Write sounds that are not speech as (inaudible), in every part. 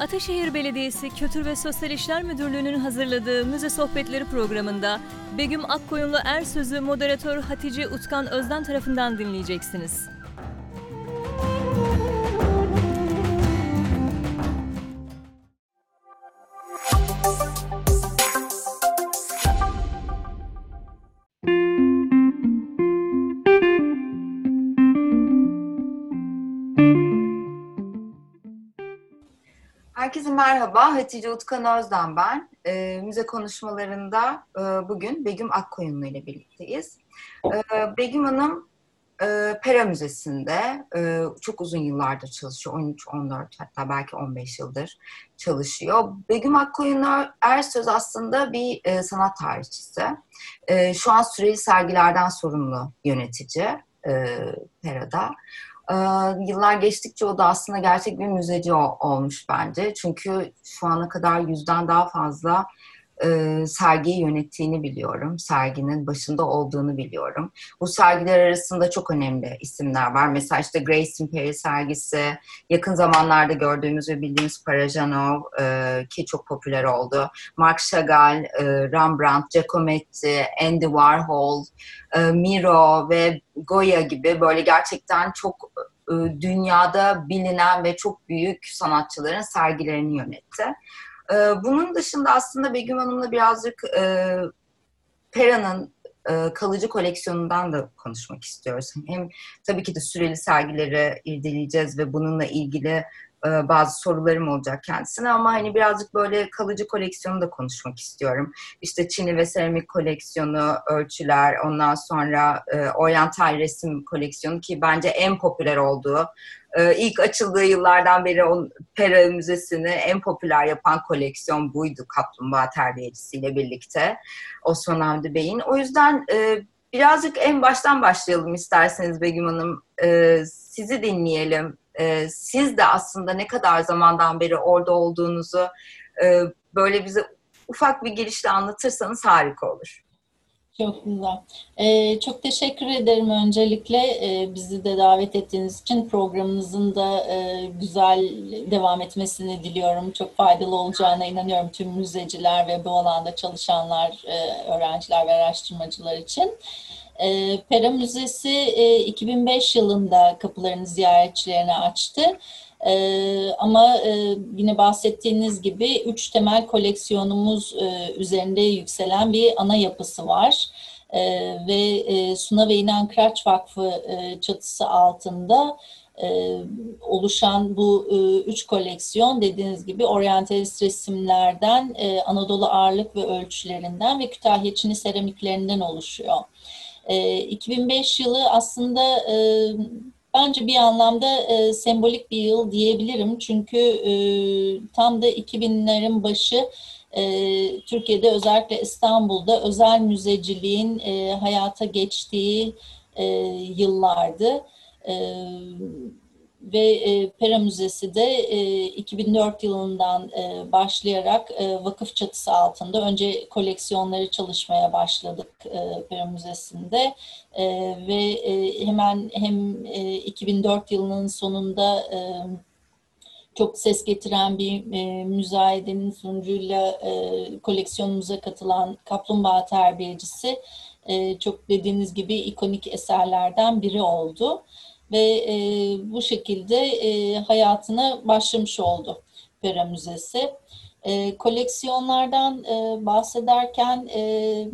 Ataşehir Belediyesi Kültür ve Sosyal İşler Müdürlüğü'nün hazırladığı Müze Sohbetleri programında Begüm Akkoyunlu Er Sözü moderatör Hatice Utkan Özden tarafından dinleyeceksiniz. Herkese merhaba, Hatice Utkan Özden ben. E, müze konuşmalarında e, bugün Begüm Akkoyunlu ile birlikteyiz. E, Begüm Hanım e, Pera Müzesi'nde e, çok uzun yıllardır çalışıyor. 13-14 hatta belki 15 yıldır çalışıyor. Begüm Akkoyunlu Ersöz aslında bir e, sanat tarihçisi. E, şu an süreli sergilerden sorumlu yönetici e, Pera'da. Ee, yıllar geçtikçe o da aslında gerçek bir müzeci olmuş bence. Çünkü şu ana kadar yüzden daha fazla e, sergiyi yönettiğini biliyorum. Serginin başında olduğunu biliyorum. Bu sergiler arasında çok önemli isimler var. Mesela işte Grace Imperi sergisi, yakın zamanlarda gördüğümüz ve bildiğimiz Parajanov e, ki çok popüler oldu. Marc Chagall, e, Rembrandt, Giacometti, Andy Warhol, e, Miro ve Goya gibi böyle gerçekten çok dünyada bilinen ve çok büyük sanatçıların sergilerini yönetti. E, bunun dışında aslında Begüm Hanım'la birazcık e, Pera'nın e, kalıcı koleksiyonundan da konuşmak istiyoruz. Hem tabii ki de süreli sergileri irdeleyeceğiz ve bununla ilgili e, bazı sorularım olacak kendisine ama hani birazcık böyle kalıcı koleksiyonu da konuşmak istiyorum. İşte Çin'i ve seramik koleksiyonu, ölçüler, ondan sonra e, oryantal resim koleksiyonu ki bence en popüler olduğu e, ilk açıldığı yıllardan beri on, Pera Müzesi'ni en popüler yapan koleksiyon buydu Kaplumbağa Terbiyecisiyle birlikte Osman Hamdi Bey'in. O yüzden e, birazcık en baştan başlayalım isterseniz Begüm Hanım. E, sizi dinleyelim. E, siz de aslında ne kadar zamandan beri orada olduğunuzu e, böyle bize ufak bir girişle anlatırsanız harika olur. Çok güzel. Ee, çok teşekkür ederim öncelikle ee, bizi de davet ettiğiniz için programımızın da e, güzel devam etmesini diliyorum. Çok faydalı olacağına inanıyorum tüm müzeciler ve bu alanda çalışanlar, e, öğrenciler ve araştırmacılar için. E, Pera Müzesi e, 2005 yılında kapılarını ziyaretçilerine açtı. Ee, ama e, yine bahsettiğiniz gibi üç temel koleksiyonumuz e, üzerinde yükselen bir ana yapısı var. E, ve e, Suna ve İnan Kıraç Vakfı e, çatısı altında e, oluşan bu e, üç koleksiyon dediğiniz gibi oryantalist resimlerden, e, Anadolu ağırlık ve ölçülerinden ve Kütahya Çini seramiklerinden oluşuyor. E, 2005 yılı aslında e, Bence bir anlamda e, sembolik bir yıl diyebilirim. Çünkü e, tam da 2000'lerin başı e, Türkiye'de özellikle İstanbul'da özel müzeciliğin e, hayata geçtiği e, yıllardı. E, ve e, Pera Müzesi de e, 2004 yılından e, başlayarak e, vakıf çatısı altında önce koleksiyonları çalışmaya başladık e, Pera Müzesi'nde. E, ve e, hemen hem e, 2004 yılının sonunda e, çok ses getiren bir e, müzayedenin sonucuyla e, koleksiyonumuza katılan Kaplumbağa Terbiyecisi e, çok dediğiniz gibi ikonik eserlerden biri oldu ve e, bu şekilde e, hayatına başlamış oldu Pera Müzesi. E, koleksiyonlardan e, bahsederken e,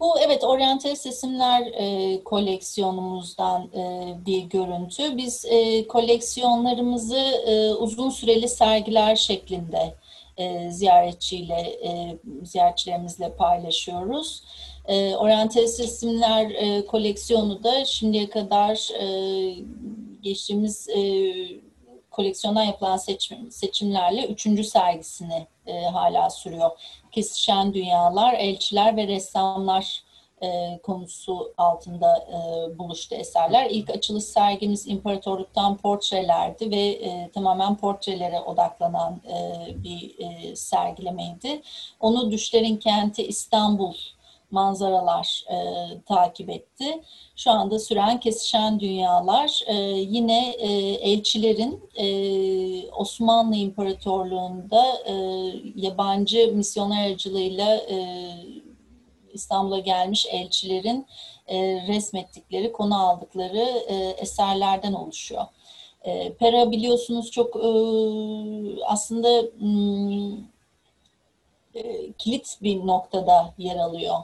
bu evet oryantalist resimler e, koleksiyonumuzdan e, bir görüntü. Biz e, koleksiyonlarımızı e, uzun süreli sergiler şeklinde e, ziyaretçiyle e, ziyaretçilerimizle paylaşıyoruz. E, oryantalist resimler e, koleksiyonu da şimdiye kadar e, geçtiğimiz e, koleksiyondan yapılan seçim, seçimlerle üçüncü sergisini e, hala sürüyor. Kesişen Dünyalar, Elçiler ve Ressamlar e, konusu altında e, buluştu eserler. İlk açılış sergimiz İmparatorluktan portrelerdi ve e, tamamen portrelere odaklanan e, bir e, sergilemeydi. Onu Düşlerin Kenti İstanbul manzaralar e, takip etti. Şu anda süren kesişen dünyalar e, yine e, elçilerin e, Osmanlı İmparatorluğu'nda e, yabancı misyoner aracılığıyla e, İstanbul'a gelmiş elçilerin e, resmettikleri, konu aldıkları e, eserlerden oluşuyor. E, Pera biliyorsunuz çok e, aslında hmm, e, kilit bir noktada yer alıyor.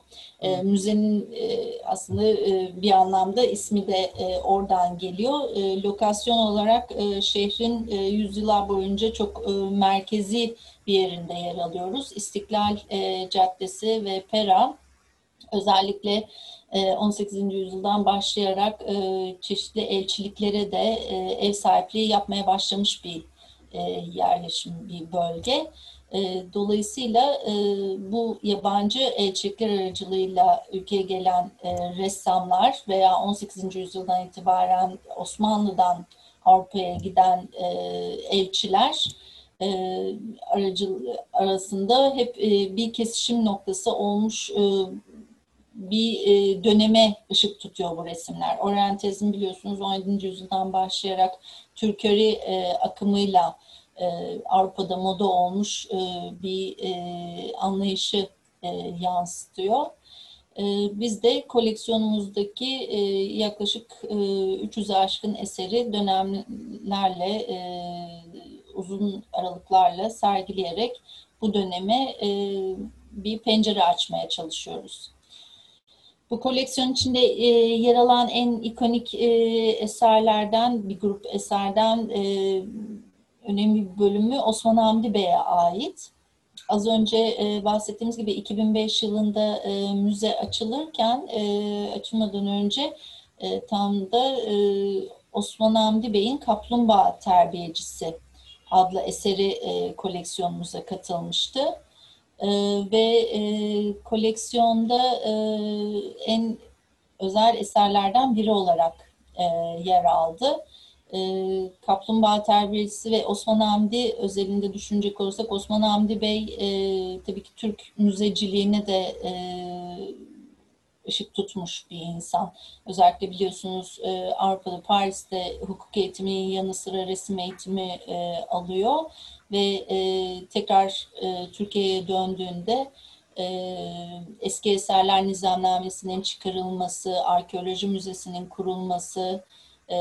E, müzenin e, aslında e, bir anlamda ismi de e, oradan geliyor. E, lokasyon olarak e, şehrin e, yüzyıllar boyunca çok e, merkezi bir yerinde yer alıyoruz. İstiklal e, Caddesi ve Pera özellikle 18. E, yüzyıldan başlayarak e, çeşitli elçiliklere de ev sahipliği yapmaya başlamış bir yerleşim, bir bölge. Dolayısıyla bu yabancı elçilikler aracılığıyla ülkeye gelen ressamlar veya 18. yüzyıldan itibaren Osmanlı'dan Avrupa'ya giden elçiler aracı arasında hep bir kesişim noktası olmuş bir e, döneme ışık tutuyor bu resimler. Orientalizm biliyorsunuz 17. yüzyıldan başlayarak Türköri e, akımıyla e, Avrupa'da moda olmuş e, bir e, anlayışı yansıtıyor. Biz de koleksiyonumuzdaki yaklaşık e, 300'e aşkın eseri dönemlerle uzun aralıklarla sergileyerek bu döneme bir pencere açmaya çalışıyoruz. Bu koleksiyon içinde e, yer alan en ikonik e, eserlerden, bir grup eserden e, önemli bir bölümü Osman Hamdi Bey'e ait. Az önce e, bahsettiğimiz gibi 2005 yılında e, müze açılırken, e, açılmadan önce e, tam da e, Osman Hamdi Bey'in Kaplumbağa Terbiyecisi adlı eseri e, koleksiyonumuza katılmıştı. E, ve e, koleksiyonda e, en özel eserlerden biri olarak e, yer aldı. E, Kaplumbağa Terbiyesi ve Osman Hamdi özelinde düşünecek olursak Osman Hamdi Bey e, tabii ki Türk müzeciliğine de e, ışık tutmuş bir insan. Özellikle biliyorsunuz e, Avrupa'da Paris'te hukuk eğitimi yanı sıra resim eğitimi e, alıyor ve e, tekrar e, Türkiye'ye döndüğünde e, eski eserler nizamnamesinin çıkarılması, arkeoloji müzesinin kurulması, e,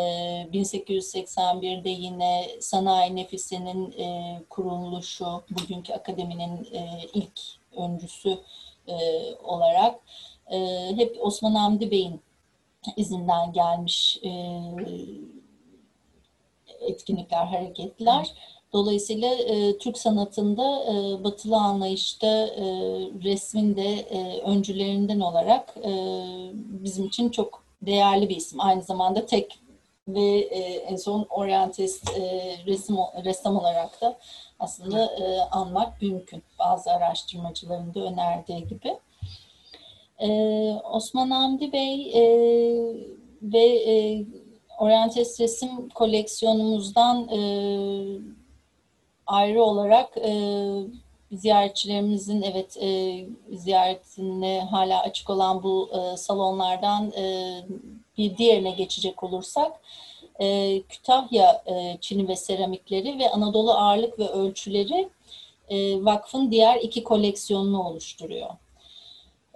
1881'de yine sanayi nefisinin e, kuruluşu, bugünkü akademinin e, ilk öncüsü e, olarak e, hep Osman Hamdi Bey'in izinden gelmiş e, etkinlikler, hareketler. Dolayısıyla e, Türk sanatında e, batılı anlayışta e, resmin de e, öncülerinden olarak e, bizim için çok değerli bir isim. Aynı zamanda tek ve e, en son oryantist e, resim ressam olarak da aslında e, anmak mümkün. Bazı araştırmacıların da önerdiği gibi. E, Osman Hamdi Bey e, ve e, oryantist resim koleksiyonumuzdan e, ayrı olarak e, ziyaretçilerimizin evet e, ziyaretine hala açık olan bu e, salonlardan e, bir diğerine geçecek olursak e, Kütahya e, Çini ve seramikleri ve Anadolu ağırlık ve ölçüleri e, vakfın diğer iki koleksiyonunu oluşturuyor.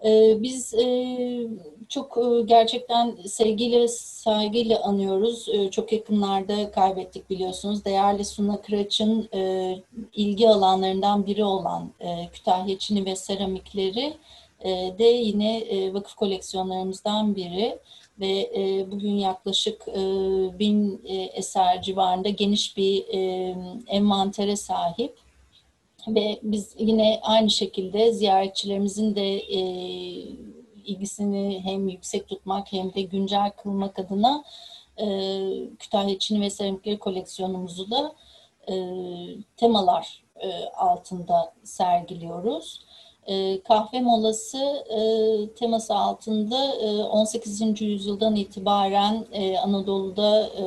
Ee, biz e, çok e, gerçekten sevgiyle saygıyla anıyoruz. Ee, çok yakınlarda kaybettik biliyorsunuz. Değerli Suna Kıraç'ın e, ilgi alanlarından biri olan Kütahya Çini ve seramikleri de yine vakıf koleksiyonlarımızdan biri ve bugün yaklaşık bin eser civarında geniş bir envantere sahip. Ve biz yine aynı şekilde ziyaretçilerimizin de e, ilgisini hem yüksek tutmak hem de güncel kılmak adına e, Kütahya Çin ve Seramikleri koleksiyonumuzu da e, temalar e, altında sergiliyoruz. E, kahve molası e, teması altında e, 18. yüzyıldan itibaren e, Anadolu'da e,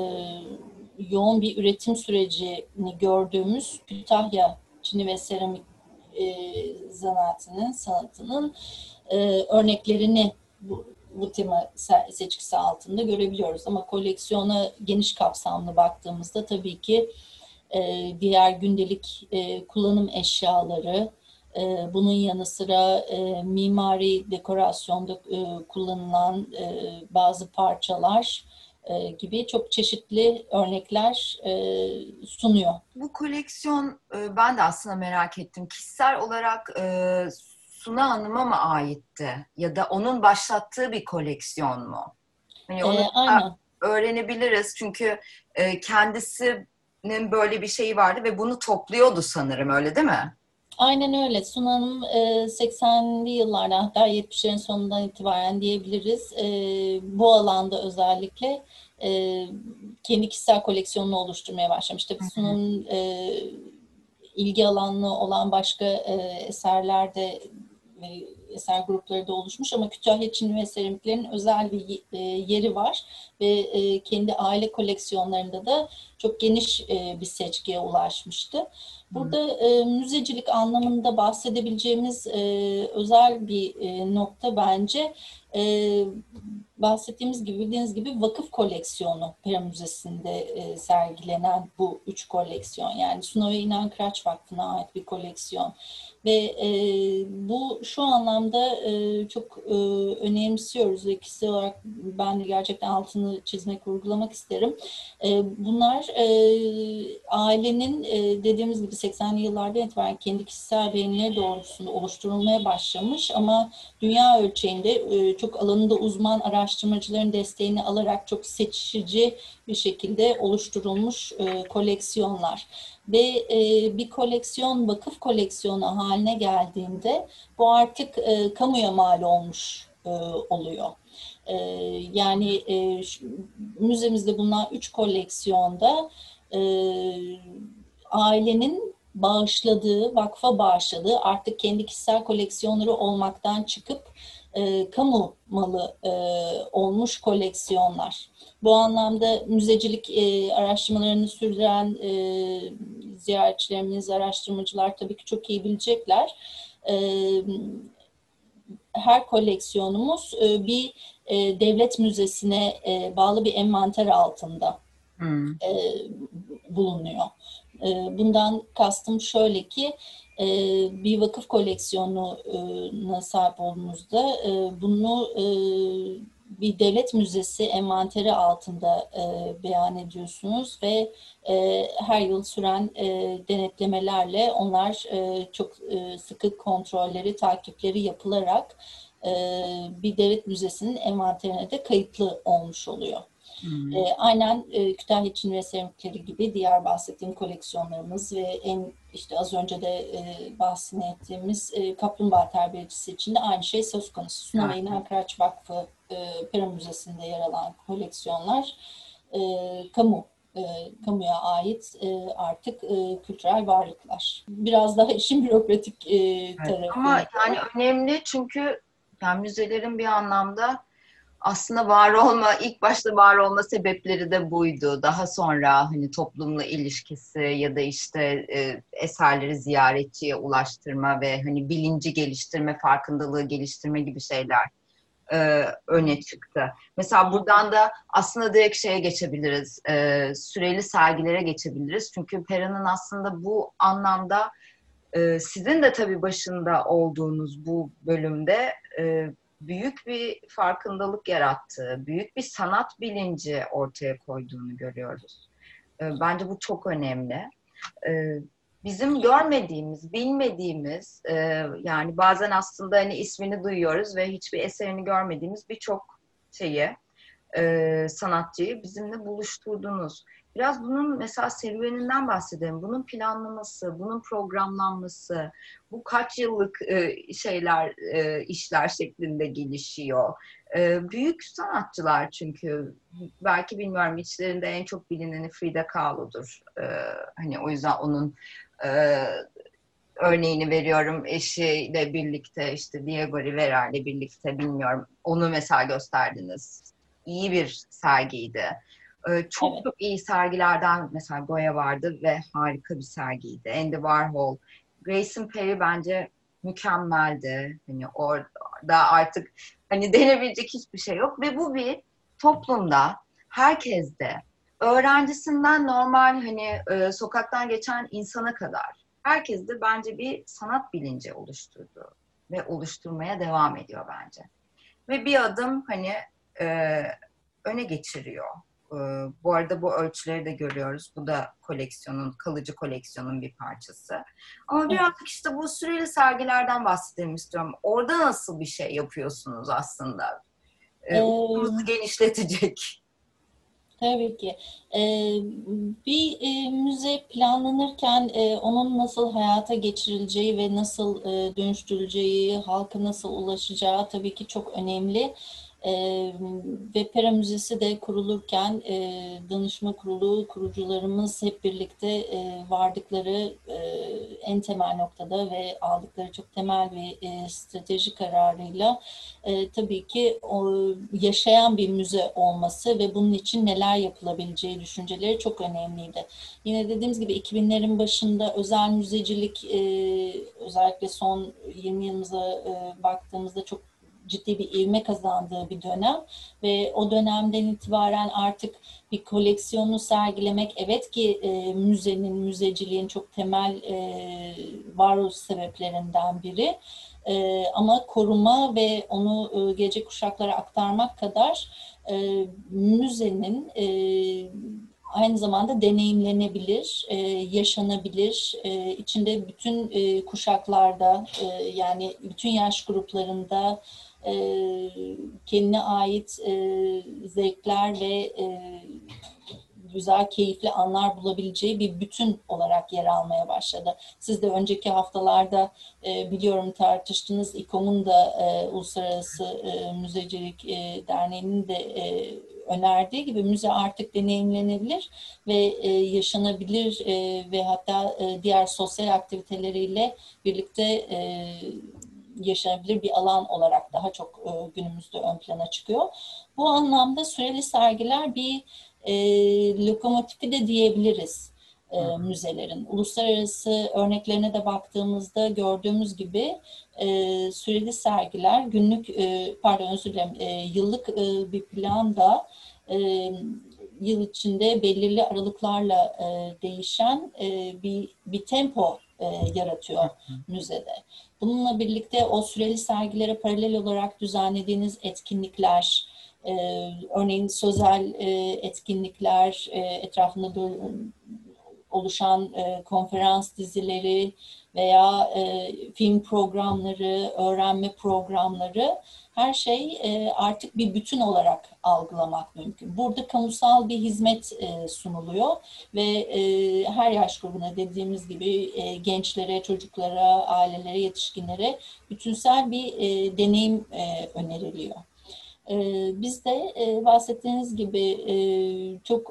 yoğun bir üretim sürecini gördüğümüz Kütahya Çini ve seramik e, zanaatının, sanatının e, örneklerini bu, bu tema seçkisi altında görebiliyoruz. Ama koleksiyona geniş kapsamlı baktığımızda tabii ki e, diğer gündelik e, kullanım eşyaları, bunun yanı sıra e, mimari dekorasyonda e, kullanılan e, bazı parçalar gibi çok çeşitli örnekler sunuyor. Bu koleksiyon ben de aslında merak ettim. Kişisel olarak Suna Hanım'a mı aitti? Ya da onun başlattığı bir koleksiyon mu? Hani onu e, aynen. öğrenebiliriz çünkü kendisinin böyle bir şeyi vardı ve bunu topluyordu sanırım öyle değil mi? Aynen öyle. Suna Hanım 80'li yıllarda hatta 70'lerin sonundan itibaren diyebiliriz. Bu alanda özellikle kendi kişisel koleksiyonunu oluşturmaya başlamıştı. Suna'nın ilgi alanı olan başka eserlerde eser grupları da oluşmuş ama Kütahya Çin ve seramiklerin özel bir yeri var. Ve kendi aile koleksiyonlarında da çok geniş bir seçkiye ulaşmıştı. Burada e, müzecilik anlamında bahsedebileceğimiz e, özel bir e, nokta bence e, bahsettiğimiz gibi bildiğiniz gibi vakıf koleksiyonu Pera Müzesi'nde e, sergilenen bu üç koleksiyon. Yani Suna ve İnan Kıraç Vakfı'na ait bir koleksiyon ve e, bu şu anlamda e, çok e, önemsiyoruz ve kişisel olarak ben de gerçekten altını çizmek, vurgulamak isterim. E, bunlar e, ailenin e, dediğimiz gibi 80'li yıllarda itibaren kendi kişisel beğenileri doğrultusunda oluşturulmaya başlamış ama dünya ölçeğinde e, çok alanında uzman araştırmacıların desteğini alarak çok seçici bir şekilde oluşturulmuş e, koleksiyonlar ve e, bir koleksiyon vakıf koleksiyonu haline geldiğinde bu artık e, kamuya mal olmuş e, oluyor. E, yani e, şu, müzemizde bulunan üç koleksiyonda e, ailenin bağışladığı, vakfa bağışladığı artık kendi kişisel koleksiyonları olmaktan çıkıp e, kamu malı e, olmuş koleksiyonlar. Bu anlamda müzecilik e, araştırmalarını sürdüren e, ziyaretçilerimiz, araştırmacılar tabii ki çok iyi bilecekler. E, her koleksiyonumuz e, bir e, devlet müzesine e, bağlı bir envanter altında hmm. e, bulunuyor. E, bundan kastım şöyle ki e, bir vakıf koleksiyonuna sahip olduğunuzda e, bunu e, bir devlet müzesi envanteri altında beyan ediyorsunuz ve her yıl süren denetlemelerle onlar çok e, sıkı kontrolleri, takipleri yapılarak bir devlet müzesinin envanterine de kayıtlı olmuş oluyor. Hmm. E, aynen e, Kütahya Çin ve Seramikleri gibi diğer bahsettiğim koleksiyonlarımız ve en işte az önce de e, bahsini ettiğimiz e, kaplumbağa terbiyecisi için de aynı şey söz konusu. Suna ve İnan Kıraç Vakfı e, Pera Müzesi'nde yer alan koleksiyonlar e, kamu e, kamuya ait e, artık e, kültürel varlıklar. Biraz daha (laughs) işin bürokratik e, tarafı. Evet, ama yani önemli çünkü yani müzelerin bir anlamda aslında var olma, ilk başta var olma sebepleri de buydu. Daha sonra hani toplumla ilişkisi ya da işte e, eserleri ziyaretçiye ulaştırma ve hani bilinci geliştirme, farkındalığı geliştirme gibi şeyler e, öne çıktı. Mesela buradan da aslında direkt şeye geçebiliriz, e, süreli sergilere geçebiliriz. Çünkü Pera'nın aslında bu anlamda e, sizin de tabii başında olduğunuz bu bölümde e, büyük bir farkındalık yarattığı, büyük bir sanat bilinci ortaya koyduğunu görüyoruz. Ee, bence bu çok önemli. Ee, bizim görmediğimiz, bilmediğimiz, e, yani bazen aslında hani ismini duyuyoruz ve hiçbir eserini görmediğimiz birçok şeyi, e, sanatçıyı bizimle buluşturdunuz. Biraz bunun mesela serüveninden bahsedelim. Bunun planlaması, bunun programlanması, bu kaç yıllık e, şeyler, e, işler şeklinde gelişiyor. E, büyük sanatçılar çünkü belki bilmiyorum içlerinde en çok bilineni Frida Kahlo'dur. Hani o yüzden onun örneğini veriyorum eşiyle birlikte işte Diego Rivera ile birlikte bilmiyorum onu mesela gösterdiniz. İyi bir sergiydi. Ee, çok evet. çok iyi sergilerden mesela Goya vardı ve harika bir sergiydi. Andy Warhol. Grayson Perry bence mükemmeldi. Hani orada artık hani (laughs) denebilecek hiçbir şey yok ve bu bir toplumda herkeste öğrencisinden normal hani e, sokaktan geçen insana kadar herkes de bence bir sanat bilinci oluşturdu ve oluşturmaya devam ediyor bence. Ve bir adım hani e, öne geçiriyor. E, bu arada bu ölçüleri de görüyoruz. Bu da koleksiyonun, kalıcı koleksiyonun bir parçası. Ama birazcık işte bu süreli sergilerden bahsedelim istiyorum. Orada nasıl bir şey yapıyorsunuz aslında? E, Ee, genişletecek. Tabii ki. Ee, bir e, müze planlanırken e, onun nasıl hayata geçirileceği ve nasıl e, dönüştürüleceği, halka nasıl ulaşacağı tabii ki çok önemli. E, ve Pera Müzesi de kurulurken e, danışma kurulu kurucularımız hep birlikte e, vardıkları e, en temel noktada ve aldıkları çok temel bir e, strateji kararıyla e, tabii ki o, yaşayan bir müze olması ve bunun için neler yapılabileceği düşünceleri çok önemliydi. Yine dediğimiz gibi 2000'lerin başında özel müzecilik e, özellikle son 20 yılımıza e, baktığımızda çok ciddi bir ivme kazandığı bir dönem ve o dönemden itibaren artık bir koleksiyonu sergilemek evet ki e, müzenin, müzeciliğin çok temel e, varoluş sebeplerinden biri. E, ama koruma ve onu e, gelecek kuşaklara aktarmak kadar e, müzenin e, aynı zamanda deneyimlenebilir, e, yaşanabilir, e, içinde bütün e, kuşaklarda e, yani bütün yaş gruplarında e, kendine ait e, zevkler ve e, güzel, keyifli anlar bulabileceği bir bütün olarak yer almaya başladı. Siz de önceki haftalarda e, biliyorum tartıştınız. İKOM'un da e, Uluslararası e, Müzecilik e, Derneği'nin de e, önerdiği gibi müze artık deneyimlenebilir ve e, yaşanabilir e, ve hatta e, diğer sosyal aktiviteleriyle birlikte e, yaşanabilir bir alan olarak daha çok e, günümüzde ön plana çıkıyor. Bu anlamda süreli sergiler bir e, lokomotifi de diyebiliriz e, müzelerin. Uluslararası örneklerine de baktığımızda gördüğümüz gibi e, süreli sergiler günlük, e, pardon özür dilerim, e, yıllık e, bir planda e, yıl içinde belirli aralıklarla e, değişen e, bir, bir tempo e, yaratıyor müzede. Bununla birlikte o süreli sergilere paralel olarak düzenlediğiniz etkinlikler, e, örneğin sözel e, etkinlikler, e, etrafında oluşan e, konferans dizileri veya e, film programları, öğrenme programları her şey e, artık bir bütün olarak algılamak mümkün. Burada kamusal bir hizmet e, sunuluyor ve e, her yaş grubuna dediğimiz gibi e, gençlere, çocuklara, ailelere, yetişkinlere bütünsel bir e, deneyim e, öneriliyor. E, biz de e, bahsettiğiniz gibi e, çok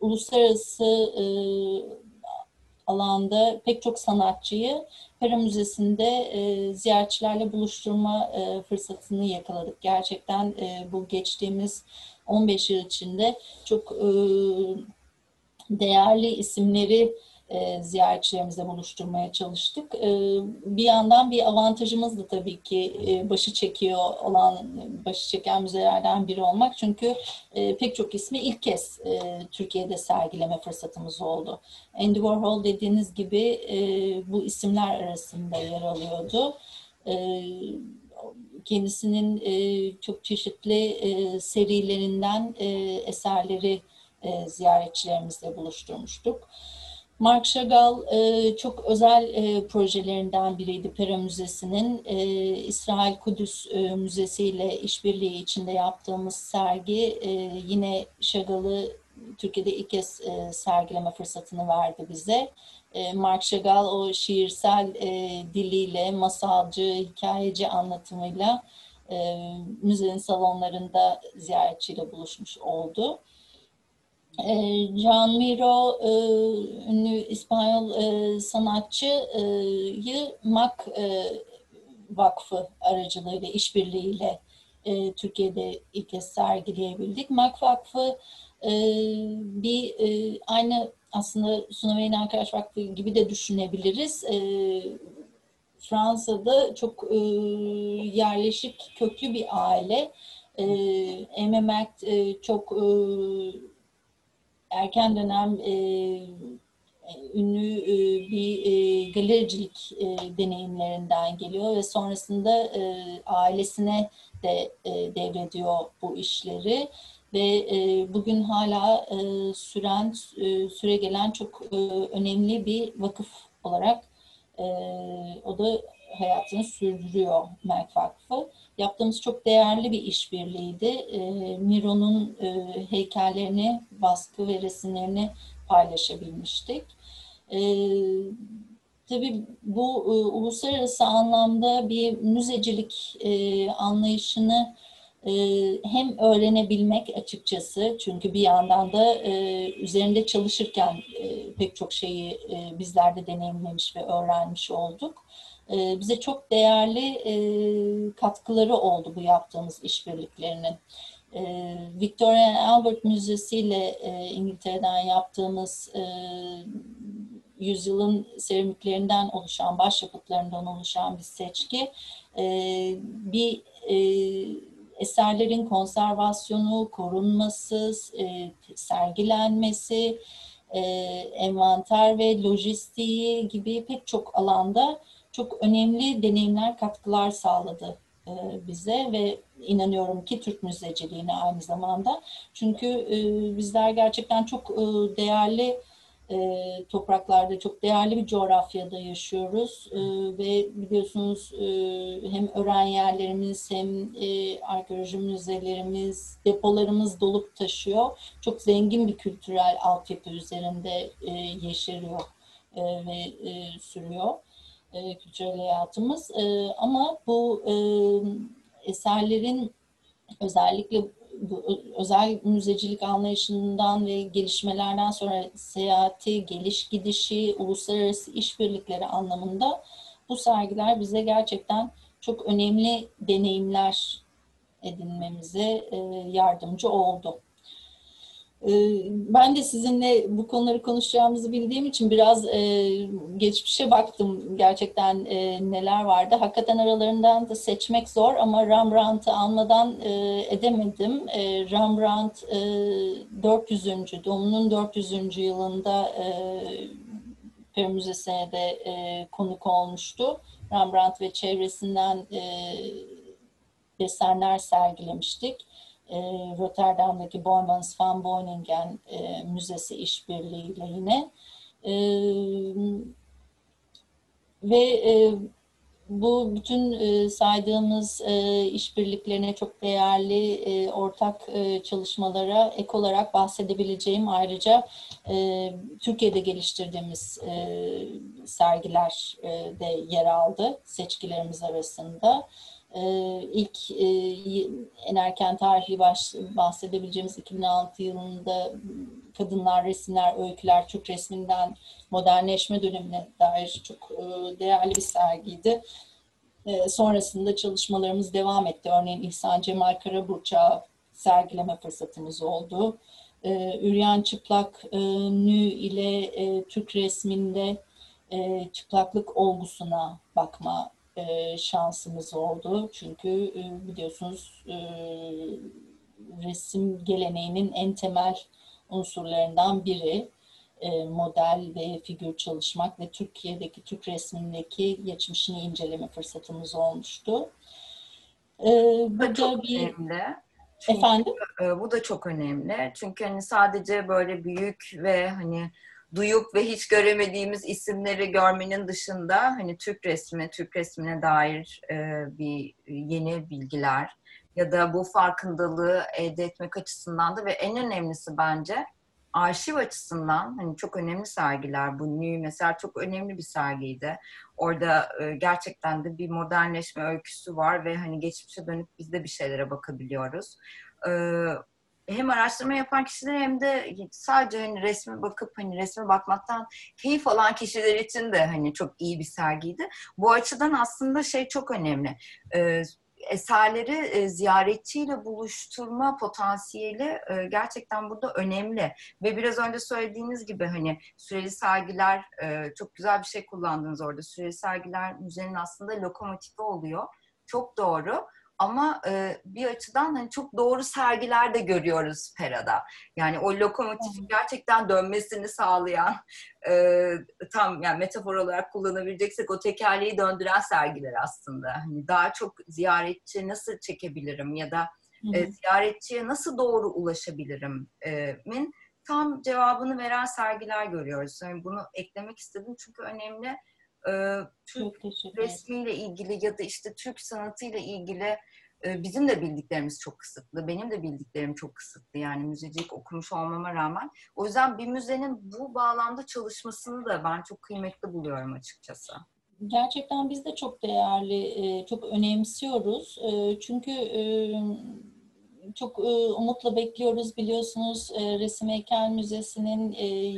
uluslararası alanda pek çok sanatçıyı Pera Müzesi'nde e, ziyaretçilerle buluşturma e, fırsatını yakaladık. Gerçekten e, bu geçtiğimiz 15 yıl içinde çok e, değerli isimleri e, ziyaretçilerimizle buluşturmaya çalıştık. E, bir yandan bir avantajımız da tabii ki e, başı çekiyor olan, başı çeken müzelerden biri olmak. Çünkü e, pek çok ismi ilk kez e, Türkiye'de sergileme fırsatımız oldu. Andy Warhol dediğiniz gibi e, bu isimler arasında yer alıyordu. E, kendisinin e, çok çeşitli e, serilerinden e, eserleri e, ziyaretçilerimizle buluşturmuştuk. Mark Chagall e, çok özel e, projelerinden biriydi Pera Müzesi'nin. E, İsrail Kudüs e, Müzesi ile işbirliği içinde yaptığımız sergi yine Chagall'ı Türkiye'de ilk kez sergileme fırsatını verdi bize. Mark Chagall o şiirsel diliyle, masalcı, hikayeci anlatımıyla müzenin salonlarında ziyaretçiyle buluşmuş oldu. John Miro e, ünlü İspanyol e, sanatçıyı MAC e, Vakfı aracılığıyla, işbirliğiyle Türkiye'de ilk kez sergileyebildik. MAC Vakfı bir aynı aslında Sunaveyne Arkadaş Vakfı gibi de düşünebiliriz. Fransa'da çok yerleşik köklü bir aile. Emma çok erken dönem e, ünlü e, bir e, galericilik e, deneyimlerinden geliyor ve sonrasında e, ailesine de e, devrediyor bu işleri ve e, bugün hala e, süren e, süre gelen çok e, önemli bir vakıf olarak e, o da hayatını sürdürüyor Merk Vakfı. Yaptığımız çok değerli bir işbirliğiydi. E, Miro'nun e, heykellerini, baskı ve resimlerini paylaşabilmiştik. E, tabii bu e, uluslararası anlamda bir müzecilik e, anlayışını e, hem öğrenebilmek açıkçası çünkü bir yandan da e, üzerinde çalışırken e, pek çok şeyi e, bizler de deneyimlemiş ve öğrenmiş olduk. E, bize çok değerli e, katkıları oldu bu yaptığımız işbirliklerinin. E, Victoria and Albert Müzesi ile e, İngiltere'den yaptığımız e, yüzyılın seramiklerinden oluşan, başyapıtlarından oluşan bir seçki e, bir e, eserlerin konservasyonu, korunması, e, sergilenmesi, e, envanter ve lojistiği gibi pek çok alanda çok önemli deneyimler, katkılar sağladı e, bize ve inanıyorum ki Türk müzeciliğine aynı zamanda. Çünkü e, bizler gerçekten çok e, değerli topraklarda çok değerli bir coğrafyada yaşıyoruz ve biliyorsunuz hem öğren yerlerimiz hem arkeoloji müzelerimiz, depolarımız dolup taşıyor. Çok zengin bir kültürel altyapı üzerinde yeşeriyor ve sürüyor e, kültürel hayatımız. E, ama bu e, eserlerin özellikle bu özel müzecilik anlayışından ve gelişmelerden sonra seyahati, geliş gidişi, uluslararası işbirlikleri anlamında bu sergiler bize gerçekten çok önemli deneyimler edinmemize e, yardımcı oldu. Ee, ben de sizinle bu konuları konuşacağımızı bildiğim için biraz e, geçmişe baktım gerçekten e, neler vardı. Hakikaten aralarından da seçmek zor ama Rembrandt'ı almadan e, edemedim. Rembrandt e, 400. doğumunun 400. yılında e, Peri Müzesi'ne de konuk olmuştu. Rembrandt ve çevresinden desenler sergilemiştik e, Rotterdam'daki Boymans van Beuningen e, Müzesi işbirliğiyle yine. E, ve e, bu bütün e, saydığımız e, işbirliklerine çok değerli e, ortak e, çalışmalara ek olarak bahsedebileceğim ayrıca e, Türkiye'de geliştirdiğimiz e, sergiler e, de yer aldı seçkilerimiz arasında. Ee, ilk e, en erken tarihi baş, bahsedebileceğimiz 2006 yılında kadınlar, resimler, öyküler, Türk resminden modernleşme dönemine dair çok e, değerli bir sergiydi. E, sonrasında çalışmalarımız devam etti. Örneğin İhsan Cemal Karaburç'a sergileme fırsatımız oldu. E, Üryan Çıplak e, Nü ile Türk resminde çıplaklık olgusuna bakma e, şansımız oldu. Çünkü e, biliyorsunuz e, resim geleneğinin en temel unsurlarından biri e, model ve figür çalışmak ve Türkiye'deki Türk resmindeki geçmişini inceleme fırsatımız olmuştu. E, bu çok bir... önemli. Çünkü, Efendim? E, bu da çok önemli. Çünkü hani sadece böyle büyük ve hani duyup ve hiç göremediğimiz isimleri görmenin dışında hani Türk resmi, Türk resmine dair e, bir yeni bilgiler ya da bu farkındalığı elde etmek açısından da ve en önemlisi bence arşiv açısından hani çok önemli sergiler. Bu New mesela çok önemli bir sergiydi. Orada e, gerçekten de bir modernleşme öyküsü var ve hani geçmişe dönüp biz de bir şeylere bakabiliyoruz. E, hem araştırma yapan kişiler hem de sadece hani resme bakıp hani resme bakmaktan keyif alan kişiler için de hani çok iyi bir sergiydi. Bu açıdan aslında şey çok önemli. Ee, eserleri e, ziyaretçiyle buluşturma potansiyeli e, gerçekten burada önemli. Ve biraz önce söylediğiniz gibi hani süreli sergiler e, çok güzel bir şey kullandınız orada. Süreli sergiler müzenin aslında lokomotifi oluyor. Çok doğru. Ama e, bir açıdan hani çok doğru sergiler de görüyoruz Pera'da. Yani o lokomotifin gerçekten dönmesini sağlayan, e, tam yani metafor olarak kullanabileceksek o tekerleği döndüren sergiler aslında. Hani daha çok ziyaretçi nasıl çekebilirim ya da e, ziyaretçiye nasıl doğru ulaşabilirim e, min tam cevabını veren sergiler görüyoruz. Yani bunu eklemek istedim çünkü önemli. E, Türk resmiyle ilgili ya da işte Türk sanatıyla ilgili e, bizim de bildiklerimiz çok kısıtlı. Benim de bildiklerim çok kısıtlı. Yani müzecilik okumuş olmama rağmen. O yüzden bir müzenin bu bağlamda çalışmasını da ben çok kıymetli buluyorum açıkçası. Gerçekten biz de çok değerli, e, çok önemsiyoruz. E, Çünkü e, çok umutla bekliyoruz biliyorsunuz Resim Heykel Müzesi'nin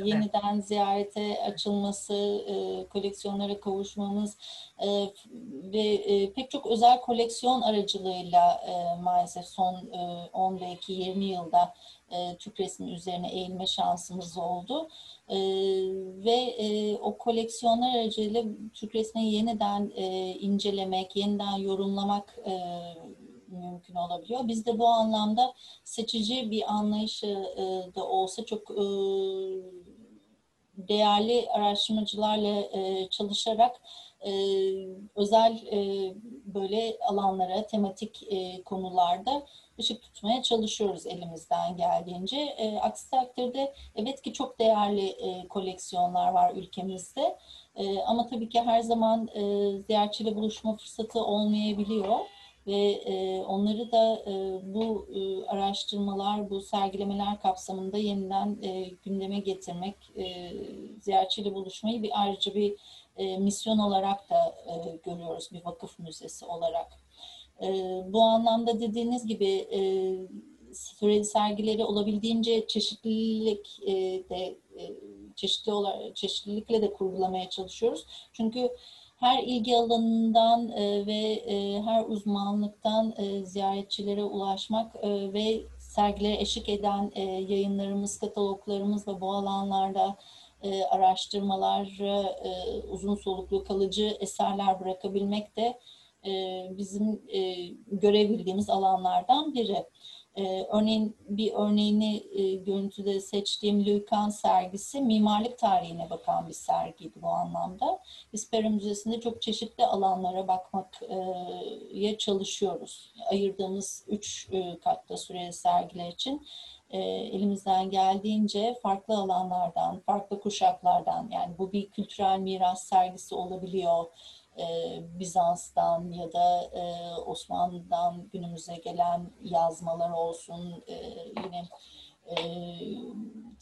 yeniden ziyarete açılması, koleksiyonlara kavuşmamız ve pek çok özel koleksiyon aracılığıyla maalesef son 10 belki 20 yılda Türk resmi üzerine eğilme şansımız oldu. Ee, ve e, o koleksiyonlar aracılığıyla Türk resmini yeniden e, incelemek, yeniden yorumlamak e, mümkün olabiliyor. Biz de bu anlamda seçici bir anlayışı e, da olsa çok e, değerli araştırmacılarla e, çalışarak e, özel böyle alanlara, tematik konularda ışık tutmaya çalışıyoruz elimizden geldiğince. Aksi takdirde evet ki çok değerli koleksiyonlar var ülkemizde. Ama tabii ki her zaman e, ziyaretçiyle buluşma fırsatı olmayabiliyor. Ve e, onları da e, bu e, araştırmalar, bu sergilemeler kapsamında yeniden e, gündeme getirmek, e, ziyaretçiyle buluşmayı bir ayrıca bir e, misyon olarak da e, görüyoruz bir vakıf müzesi olarak. E, bu anlamda dediğiniz gibi e, süreli sergileri olabildiğince çeşitlilik e, de e, çeşitli olarak çeşitlilikle de kurgulamaya çalışıyoruz. Çünkü her ilgi alanından e, ve e, her uzmanlıktan e, ziyaretçilere ulaşmak ve sergilere eşlik eden yayınlarımız, kataloglarımız ve bu alanlarda araştırmalar, uzun soluklu kalıcı eserler bırakabilmek de bizim görebildiğimiz alanlardan biri. Ee, örneğin bir örneğini e, görüntüde seçtiğim Luykan sergisi mimarlık tarihine bakan bir sergiydi bu anlamda. Biz Pera Müzesi'nde çok çeşitli alanlara bakmaya çalışıyoruz. Ayırdığımız üç e, katta süreli sergiler için e, elimizden geldiğince farklı alanlardan, farklı kuşaklardan yani bu bir kültürel miras sergisi olabiliyor e, Bizans'tan ya da e, Osmanlı'dan günümüze gelen yazmalar olsun, e, yine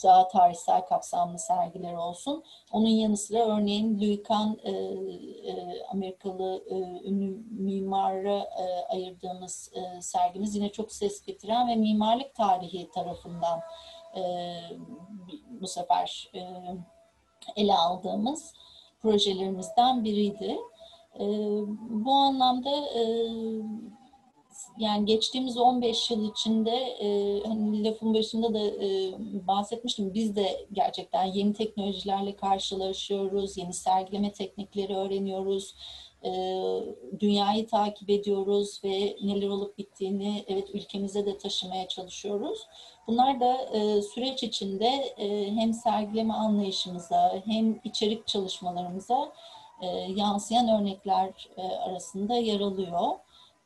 daha tarihsel kapsamlı sergiler olsun. Onun yanı sıra örneğin Kahn, e, e, Amerikalı e, ünlü mimara e, ayırdığımız e, sergimiz yine çok ses getiren ve mimarlık tarihi tarafından e, bu sefer e, ele aldığımız projelerimizden biriydi. E, bu anlamda e, yani geçtiğimiz 15 yıl içinde e, hani lafın başında da e, bahsetmiştim. Biz de gerçekten yeni teknolojilerle karşılaşıyoruz, yeni sergileme teknikleri öğreniyoruz. E, dünyayı takip ediyoruz ve neler olup bittiğini evet ülkemize de taşımaya çalışıyoruz. Bunlar da e, süreç içinde e, hem sergileme anlayışımıza hem içerik çalışmalarımıza e, yansıyan örnekler e, arasında yer alıyor.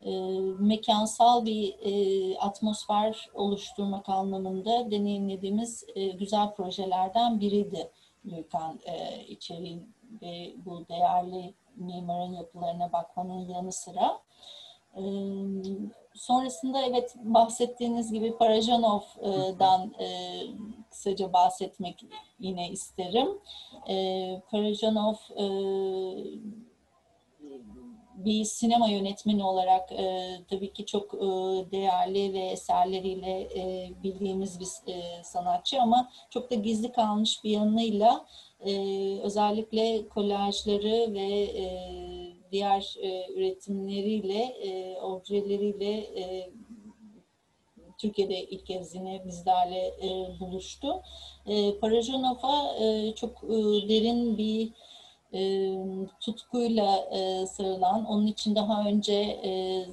E, mekansal bir e, atmosfer oluşturmak anlamında deneyimlediğimiz e, güzel projelerden biriydi Gülkan e, içeriği ve bu değerli mimarın yapılarına bakmanın yanı sıra. E, sonrasında evet bahsettiğiniz gibi Parajanov'dan e, kısaca bahsetmek yine isterim. E, Parajanov e, bir sinema yönetmeni olarak e, tabii ki çok e, değerli ve eserleriyle e, bildiğimiz bir e, sanatçı ama çok da gizli kalmış bir yanıyla e, özellikle kolajları ve e, diğer e, üretimleriyle, e, objeleriyle e, Türkiye'de ilk kez yine bizlerle e, buluştu. E, Parajanova e, çok e, derin bir e, tutkuyla e, sarılan, onun için daha önce e,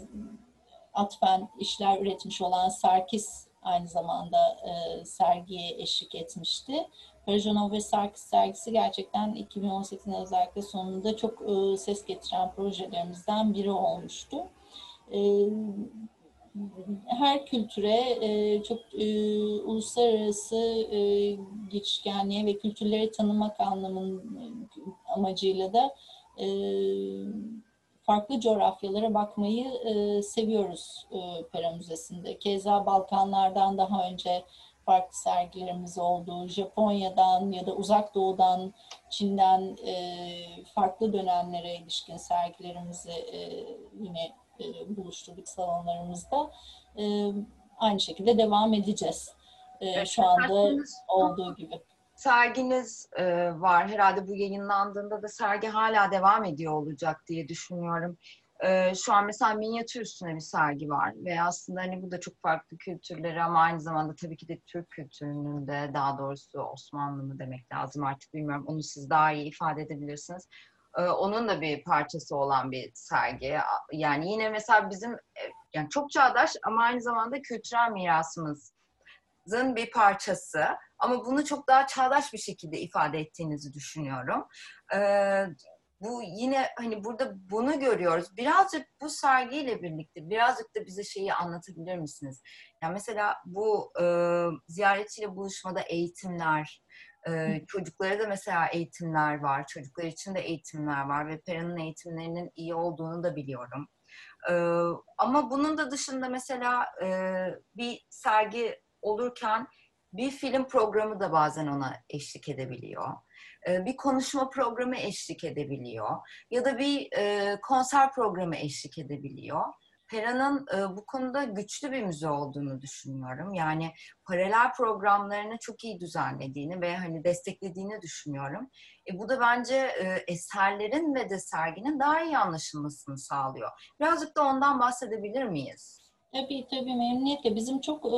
atfen işler üretmiş olan Sarkis aynı zamanda e, sergiye eşlik etmişti. Parajanov ve Sarkis sergisi gerçekten 2018'in özellikle sonunda çok e, ses getiren projelerimizden biri olmuştu. E, her kültüre e, çok e, uluslararası e, geçişkenliğe ve kültürleri tanımak anlamının amacıyla da e, farklı coğrafyalara bakmayı e, seviyoruz e, Pera Müzesi'nde. Keza Balkanlardan daha önce farklı sergilerimiz oldu. Japonya'dan ya da Uzak Doğu'dan, Çin'den e, farklı dönemlere ilişkin sergilerimizi e, yine e, buluşturduk salonlarımızda. E, aynı şekilde devam edeceğiz. E, Evet, şu anda olduğu gibi. serginiz e, var. Herhalde bu yayınlandığında da sergi hala devam ediyor olacak diye düşünüyorum. E, şu an mesela minyatür üstüne bir sergi var ve aslında hani bu da çok farklı kültürleri ama aynı zamanda tabii ki de Türk kültürünün de daha doğrusu Osmanlı mı demek lazım artık bilmiyorum. Onu siz daha iyi ifade edebilirsiniz. E, onun da bir parçası olan bir sergi. Yani yine mesela bizim e, yani çok çağdaş ama aynı zamanda kültürel mirasımızın bir parçası. Ama bunu çok daha çağdaş bir şekilde ifade ettiğinizi düşünüyorum. Ee, bu yine hani burada bunu görüyoruz. Birazcık bu sergiyle birlikte birazcık da bize şeyi anlatabilir misiniz? Yani mesela bu e, ziyaretçiyle buluşmada eğitimler, e, çocuklara da mesela eğitimler var. Çocuklar için de eğitimler var ve Pera'nın eğitimlerinin iyi olduğunu da biliyorum. E, ama bunun da dışında mesela e, bir sergi olurken bir film programı da bazen ona eşlik edebiliyor. Ee, Bir konuşma programı eşlik edebiliyor. Ya da bir e, konser programı eşlik edebiliyor. Pera'nın e, bu konuda güçlü bir müze olduğunu düşünüyorum. Yani paralel programlarını çok iyi düzenlediğini ve hani desteklediğini düşünüyorum. E, bu da bence e, eserlerin ve de serginin daha iyi anlaşılmasını sağlıyor. Birazcık da ondan bahsedebilir miyiz? Tabii tabii memnuniyetle. Bizim çok e,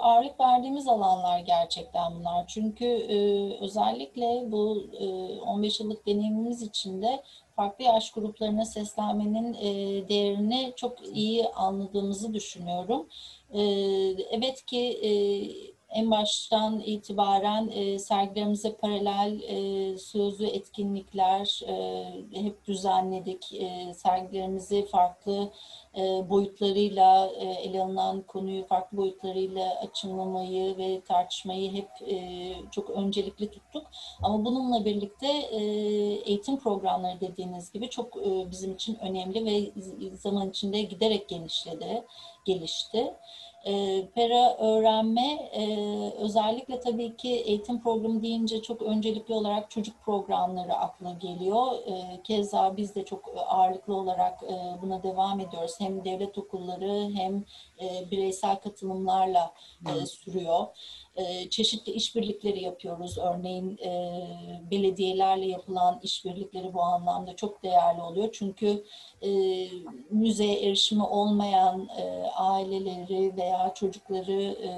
ağırlık verdiğimiz alanlar gerçekten bunlar. Çünkü e, özellikle bu e, 15 yıllık deneyimimiz içinde farklı yaş gruplarına seslenmenin e, değerini çok iyi anladığımızı düşünüyorum. E, evet ki e, en baştan itibaren e, sergilerimize paralel e, sözlü etkinlikler e, hep düzenledik. E, sergilerimizi farklı e, boyutlarıyla e, ele alınan konuyu farklı boyutlarıyla açımlamayı ve tartışmayı hep e, çok öncelikli tuttuk. Ama bununla birlikte e, eğitim programları dediğiniz gibi çok e, bizim için önemli ve zaman içinde giderek genişledi, gelişti. E, Pera öğrenme e, özellikle tabii ki eğitim programı deyince çok öncelikli olarak çocuk programları akla geliyor. E, keza biz de çok ağırlıklı olarak e, buna devam ediyoruz. Hem devlet okulları hem e, bireysel katılımlarla e, sürüyor. E, çeşitli işbirlikleri yapıyoruz. Örneğin e, belediyelerle yapılan işbirlikleri bu anlamda çok değerli oluyor. Çünkü e, müzeye erişimi olmayan e, aileleri veya çocukları e,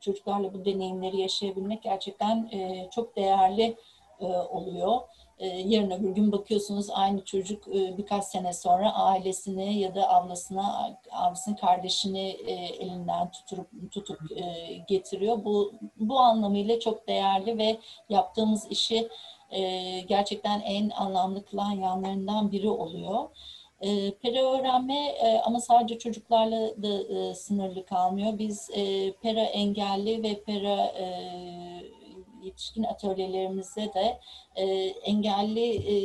çocuklarla bu deneyimleri yaşayabilmek gerçekten e, çok değerli e, oluyor. E, yarın öbür gün bakıyorsunuz aynı çocuk e, birkaç sene sonra ailesini ya da ablasına, ablasının kardeşini e, elinden tutup tutup e, getiriyor. Bu bu anlamıyla çok değerli ve yaptığımız işi gerçekten en anlamlı kılan yanlarından biri oluyor. E, pera öğrenme e, ama sadece çocuklarla da e, sınırlı kalmıyor. Biz e, pera engelli ve pera e, yetişkin atölyelerimize de e, engelli e,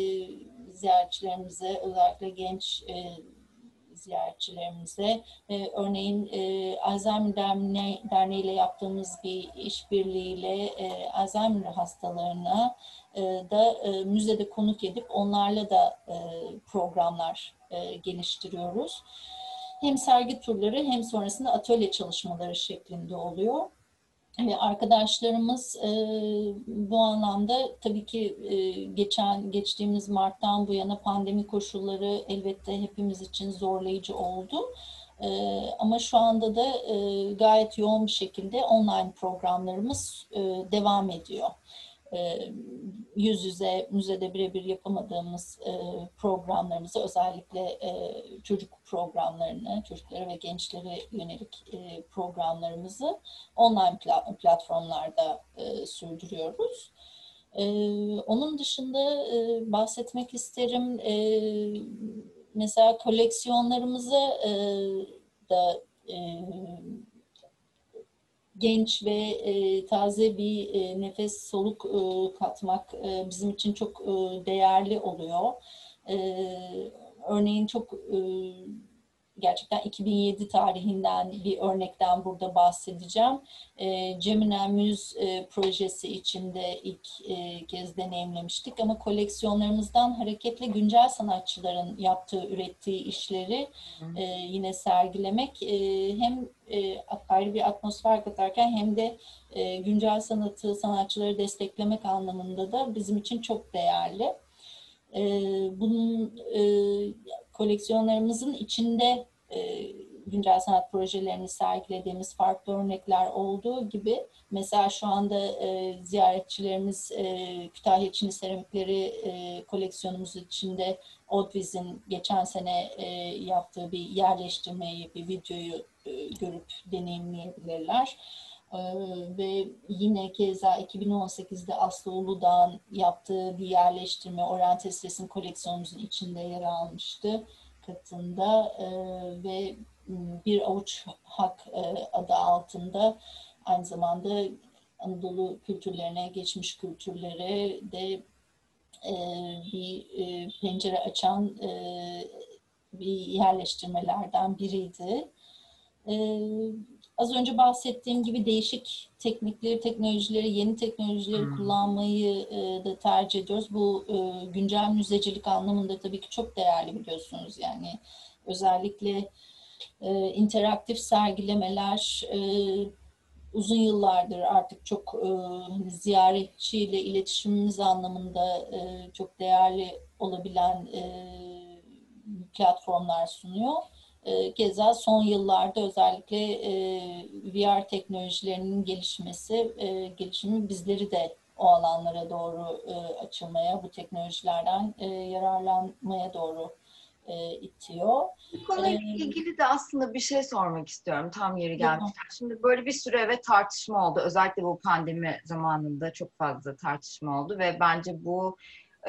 ziyaretçilerimize özellikle genç e, ziyaretçilerimize e, örneğin e, Alzheimer Derneği, Derneği ile yaptığımız bir işbirliğiyle e, Alzheimer hastalarına e, da e, müzede konuk edip onlarla da e, programlar e, geliştiriyoruz. Hem sergi turları hem sonrasında atölye çalışmaları şeklinde oluyor. Ve arkadaşlarımız e, bu anlamda tabii ki e, geçen geçtiğimiz Mart'tan bu yana pandemi koşulları elbette hepimiz için zorlayıcı oldu. E, ama şu anda da e, gayet yoğun bir şekilde online programlarımız e, devam ediyor. E, yüz yüze müzede birebir yapamadığımız e, programlarımızı özellikle e, çocuk programlarını, çocuklara ve gençlere yönelik programlarımızı online pla- platformlarda e, sürdürüyoruz. Onun dışında bahsetmek isterim mesela koleksiyonlarımızı da genç ve e, taze bir e, nefes soluk e, katmak e, bizim için çok e, değerli oluyor. E, örneğin çok e, gerçekten 2007 tarihinden bir örnekten burada bahsedeceğim. E, Gemini Muse e, projesi içinde ilk e, kez deneyimlemiştik ama koleksiyonlarımızdan hareketle güncel sanatçıların yaptığı, ürettiği işleri e, yine sergilemek e, hem e, ayrı bir atmosfer katarken hem de e, güncel sanatı, sanatçıları desteklemek anlamında da bizim için çok değerli. E, bunun e, koleksiyonlarımızın içinde e, güncel sanat projelerini sergilediğimiz farklı örnekler olduğu gibi mesela şu anda e, ziyaretçilerimiz e, Kütahya Çin'i seramikleri e, koleksiyonumuz içinde Oldviz'in geçen sene e, yaptığı bir yerleştirmeyi, bir videoyu e, görüp deneyimleyebilirler. Ve yine keza 2018'de Aslı Uludağ'ın yaptığı bir yerleştirme Oriental Resim koleksiyonumuzun içinde yer almıştı katında e, ve bir avuç hak e, adı altında aynı zamanda Anadolu kültürlerine, geçmiş kültürlere de e, bir e, pencere açan bir yerleştirmelerden biriydi. Az önce bahsettiğim gibi değişik teknikleri, teknolojileri, yeni teknolojileri hmm. kullanmayı e, da tercih ediyoruz. Bu e, güncel müzecilik anlamında tabii ki çok değerli biliyorsunuz. Yani özellikle e, interaktif sergilemeler e, uzun yıllardır artık çok e, ziyaretçiyle iletişimimiz anlamında e, çok değerli olabilen e, platformlar sunuyor. E, keza son yıllarda özellikle e, VR teknolojilerinin gelişmesi, e, gelişimi bizleri de o alanlara doğru e, açılmaya, bu teknolojilerden e, yararlanmaya doğru e, itiyor. Bu konuyla ee, ilgili de aslında bir şey sormak istiyorum. Tam yeri gelmişken. Şimdi böyle bir süre evet tartışma oldu. Özellikle bu pandemi zamanında çok fazla tartışma oldu ve bence bu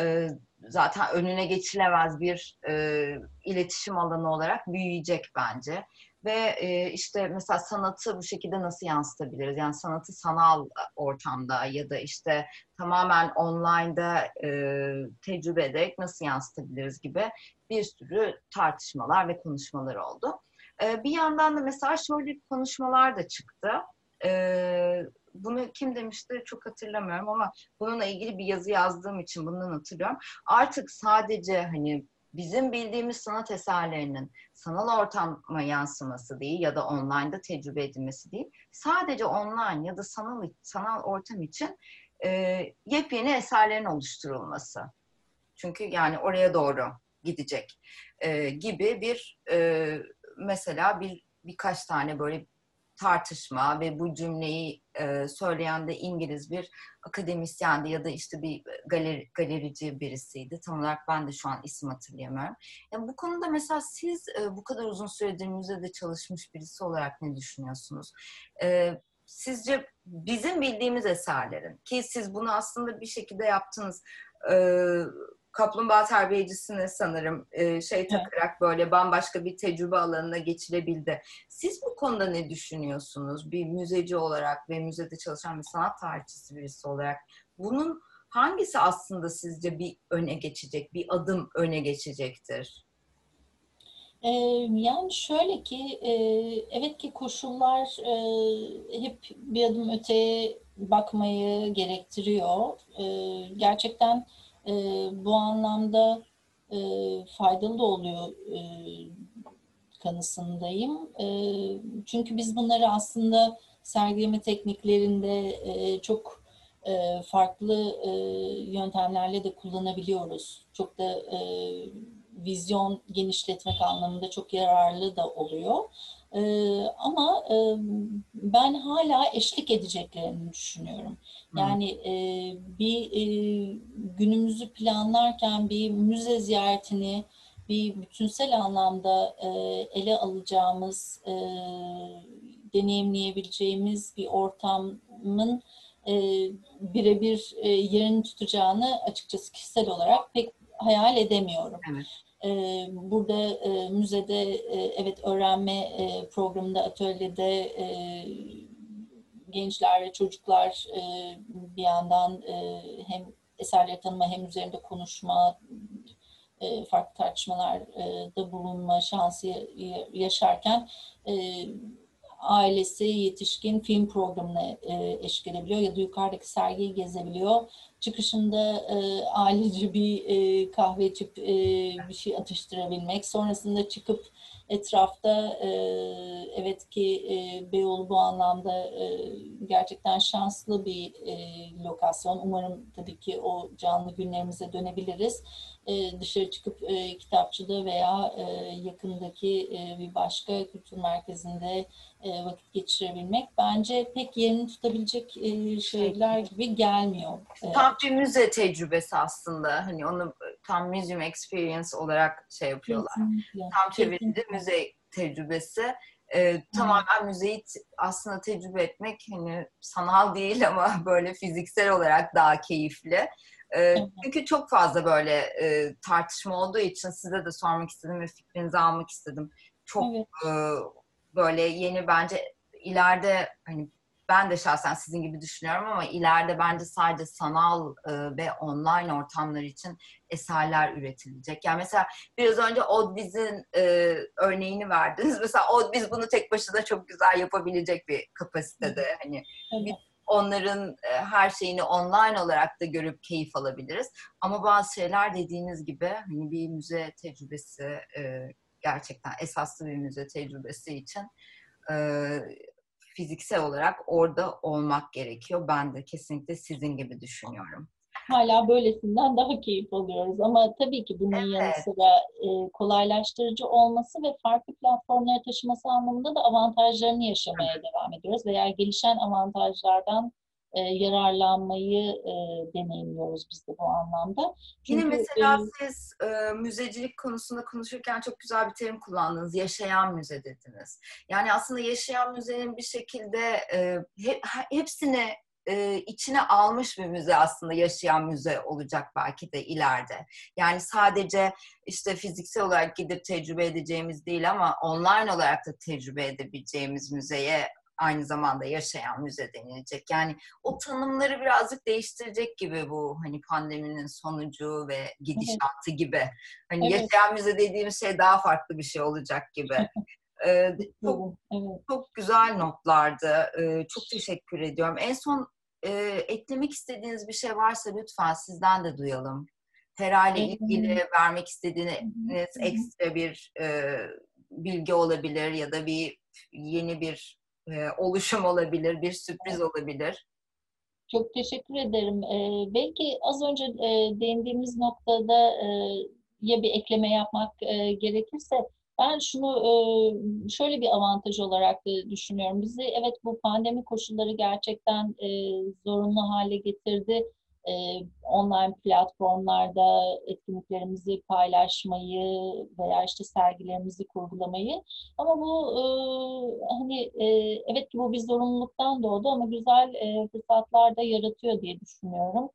e, zaten önüne geçilemez bir e, iletişim alanı olarak büyüyecek bence. Ve e, işte mesela sanatı bu şekilde nasıl yansıtabiliriz? Yani sanatı sanal ortamda ya da işte tamamen online'da e, tecrübe ederek nasıl yansıtabiliriz gibi bir sürü tartışmalar ve konuşmalar oldu. E, bir yandan da mesela şöyle konuşmalar da çıktı. E, bunu kim demişti çok hatırlamıyorum ama bununla ilgili bir yazı yazdığım için bundan hatırlıyorum. Artık sadece hani bizim bildiğimiz sanat eserlerinin sanal ortama yansıması değil ya da online'da tecrübe edilmesi değil. Sadece online ya da sanal sanal ortam için e, yepyeni eserlerin oluşturulması. Çünkü yani oraya doğru gidecek e, gibi bir e, mesela bir birkaç tane böyle tartışma ve bu cümleyi e, söyleyen de İngiliz bir akademisyendi ya da işte bir galeri, galerici birisiydi. Tam olarak ben de şu an isim hatırlayamıyorum. Yani bu konuda mesela siz e, bu kadar uzun süredir müzede çalışmış birisi olarak ne düşünüyorsunuz? E, sizce bizim bildiğimiz eserlerin ki siz bunu aslında bir şekilde yaptınız e, kaplumbağa terbiyecisine sanırım e, şey takarak böyle bambaşka bir tecrübe alanına geçilebildi. Siz bu konuda ne düşünüyorsunuz? Bir müzeci olarak ve müzede çalışan bir sanat tarihçisi birisi olarak bunun hangisi aslında sizce bir öne geçecek, bir adım öne geçecektir? Yani şöyle ki, evet ki koşullar hep bir adım öteye bakmayı gerektiriyor. Gerçekten e, bu anlamda e, faydalı da oluyor e, kanısındayım. E, çünkü biz bunları aslında sergileme tekniklerinde e, çok e, farklı e, yöntemlerle de kullanabiliyoruz. Çok da e, vizyon genişletmek anlamında çok yararlı da oluyor. Ee, ama e, ben hala eşlik edeceklerini düşünüyorum. Yani e, bir e, günümüzü planlarken bir müze ziyaretini bir bütünsel anlamda e, ele alacağımız, e, deneyimleyebileceğimiz bir ortamın e, birebir e, yerini tutacağını açıkçası kişisel olarak pek hayal edemiyorum. Evet. Ee, burada e, müzede e, evet öğrenme e, programında atölyede gençler ve çocuklar bir yandan hem eserleri tanıma hem üzerinde konuşma farklı tartışmalarda bulunma şansı yaşarken ailesi yetişkin film programına eşlik edebiliyor ya da yukarıdaki sergiyi gezebiliyor. Çıkışında e, ailece bir e, kahve içip e, bir şey atıştırabilmek. Sonrasında çıkıp etrafta e, evet ki e, Beyoğlu bu anlamda e, gerçekten şanslı bir e, lokasyon. Umarım tabii ki o canlı günlerimize dönebiliriz. E, dışarı çıkıp e, kitapçıda veya e, yakındaki e, bir başka kültür merkezinde e, vakit geçirebilmek bence pek yerini tutabilecek e, şeyler gibi gelmiyor. E, tam bir müze tecrübesi aslında. Hani onu tam museum experience olarak şey yapıyorlar. Kesinlikle. Tam çevirdi müze tecrübesi. Ee, tamamen müzeyi aslında tecrübe etmek hani sanal değil (laughs) ama böyle fiziksel olarak daha keyifli. Ee, çünkü çok fazla böyle e, tartışma olduğu için size de sormak istedim ve fikrinizi almak istedim. Çok evet. e, böyle yeni bence ileride hani ben de şahsen sizin gibi düşünüyorum ama ileride bence sadece sanal e, ve online ortamlar için eserler üretilecek. Yani mesela biraz önce Odbiz'in e, örneğini verdiniz. (laughs) Mesela Odbiz bunu tek başına çok güzel yapabilecek bir kapasitede. Hani evet. onların e, her şeyini online olarak da görüp keyif alabiliriz. Ama bazı şeyler dediğiniz gibi hani bir müze tecrübesi e, gerçekten esaslı bir müze tecrübesi için e, fiziksel olarak orada olmak gerekiyor. Ben de kesinlikle sizin gibi düşünüyorum. Hala böylesinden daha keyif alıyoruz ama tabii ki bunun evet. yanı sıra e, kolaylaştırıcı olması ve farklı platformlara taşıması anlamında da avantajlarını yaşamaya evet. devam ediyoruz veya gelişen avantajlardan e, yararlanmayı e, deneyimliyoruz biz de bu anlamda. Çünkü, Yine mesela e, siz e, müzecilik konusunda konuşurken çok güzel bir terim kullandınız. Yaşayan müze dediniz. Yani aslında yaşayan müzenin bir şekilde e, he, hepsini e, içine almış bir müze aslında yaşayan müze olacak belki de ileride. Yani sadece işte fiziksel olarak gidip tecrübe edeceğimiz değil ama online olarak da tecrübe edebileceğimiz müzeye aynı zamanda yaşayan müze denilecek. Yani o tanımları birazcık değiştirecek gibi bu hani pandeminin sonucu ve gidişatı evet. gibi. Hani evet. yaşayan müze dediğimiz şey daha farklı bir şey olacak gibi. (laughs) ee, çok, evet. çok güzel notlardı. Ee, çok teşekkür ediyorum. En son e, eklemek istediğiniz bir şey varsa lütfen sizden de duyalım. Pera ile ilgili vermek istediğiniz ekstra bir e, bilgi olabilir ya da bir yeni bir e, oluşum olabilir, bir sürpriz olabilir. Çok teşekkür ederim. Ee, belki az önce e, değindiğimiz noktada e, ya bir ekleme yapmak e, gerekirse ben şunu e, şöyle bir avantaj olarak da düşünüyorum. Bizi evet bu pandemi koşulları gerçekten e, zorunlu hale getirdi e, online platformlarda etkinliklerimizi paylaşmayı veya işte sergilerimizi kurgulamayı. Ama bu e, hani e, evet ki bu bir zorunluluktan doğdu ama güzel e, fırsatlar da yaratıyor diye düşünüyorum.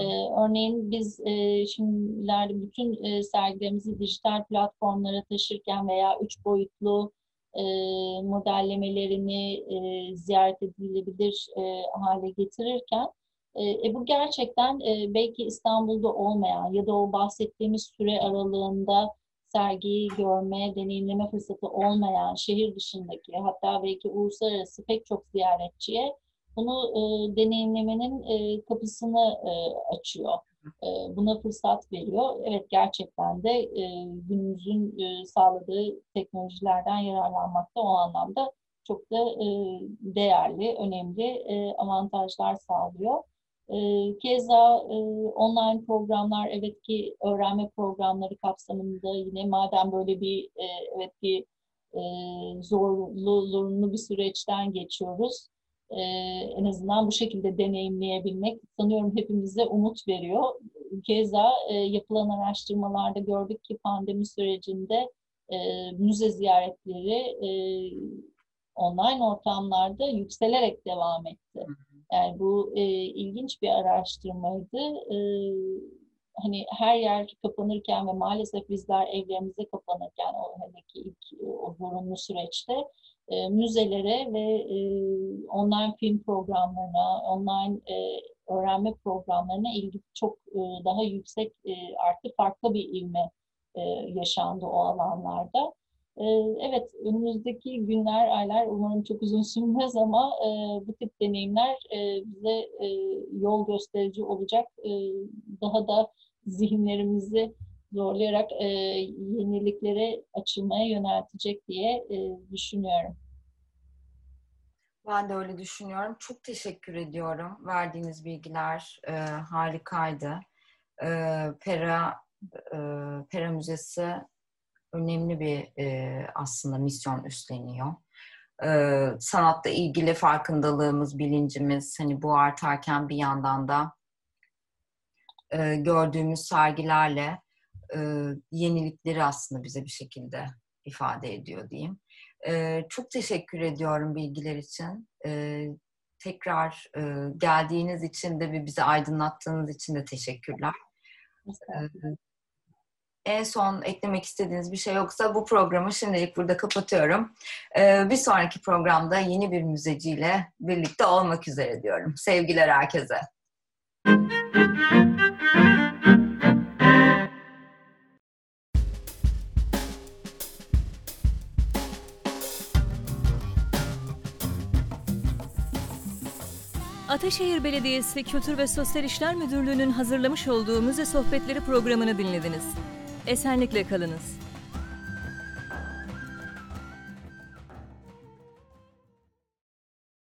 E, örneğin biz e, şimdilerde bütün e, sergilerimizi dijital platformlara taşırken veya üç boyutlu e, modellemelerini e, ziyaret edilebilir e, hale getirirken e, e, bu gerçekten e, belki İstanbul'da olmayan ya da o bahsettiğimiz süre aralığında sergiyi görme, deneyimleme fırsatı olmayan şehir dışındaki hatta belki uluslararası pek çok ziyaretçiye bunu e, deneyimlemenin e, kapısını e, açıyor. E, buna fırsat veriyor. Evet gerçekten de e, günümüzün e, sağladığı teknolojilerden yararlanmakta o anlamda çok da e, değerli, önemli e, avantajlar sağlıyor. E, keza e, online programlar, evet ki öğrenme programları kapsamında yine madem böyle bir e, evet bir e, zorlu, zorunlu bir süreçten geçiyoruz. E, en azından bu şekilde deneyimleyebilmek sanıyorum hepimize umut veriyor. Keza yapılan araştırmalarda gördük ki pandemi sürecinde müze ziyaretleri online ortamlarda yükselerek devam etti. Yani bu e, ilginç bir araştırmaydı. E, hani her yer kapanırken ve maalesef bizler evlerimize kapanırken o hele ki ilk o zorunlu süreçte e, müzelere ve e, online film programlarına, online e, öğrenme programlarına ilgi çok e, daha yüksek e, artı farklı bir ilme e, yaşandı o alanlarda. E, evet, önümüzdeki günler, aylar umarım çok uzun sürmez ama e, bu tip deneyimler e, bize e, yol gösterici olacak. E, daha da zihinlerimizi zorlayarak e, yeniliklere açılmaya yöneltecek diye e, düşünüyorum. Ben de öyle düşünüyorum. Çok teşekkür ediyorum. Verdiğiniz bilgiler e, harikaydı. E, Pera e, Pera Müzesi önemli bir e, aslında misyon üstleniyor. E, sanatla ilgili farkındalığımız, bilincimiz hani bu artarken bir yandan da e, gördüğümüz sergilerle e, yenilikleri aslında bize bir şekilde ifade ediyor diyeyim. E, çok teşekkür ediyorum bilgiler için. E, tekrar e, geldiğiniz için de ve bizi aydınlattığınız için de teşekkürler. E, en son eklemek istediğiniz bir şey yoksa bu programı şimdilik burada kapatıyorum. E, bir sonraki programda yeni bir müzeciyle birlikte olmak üzere diyorum. Sevgiler herkese. Ataşehir Belediyesi Kültür ve Sosyal İşler Müdürlüğü'nün hazırlamış olduğu Müze Sohbetleri programını dinlediniz. Esenlikle kalınız.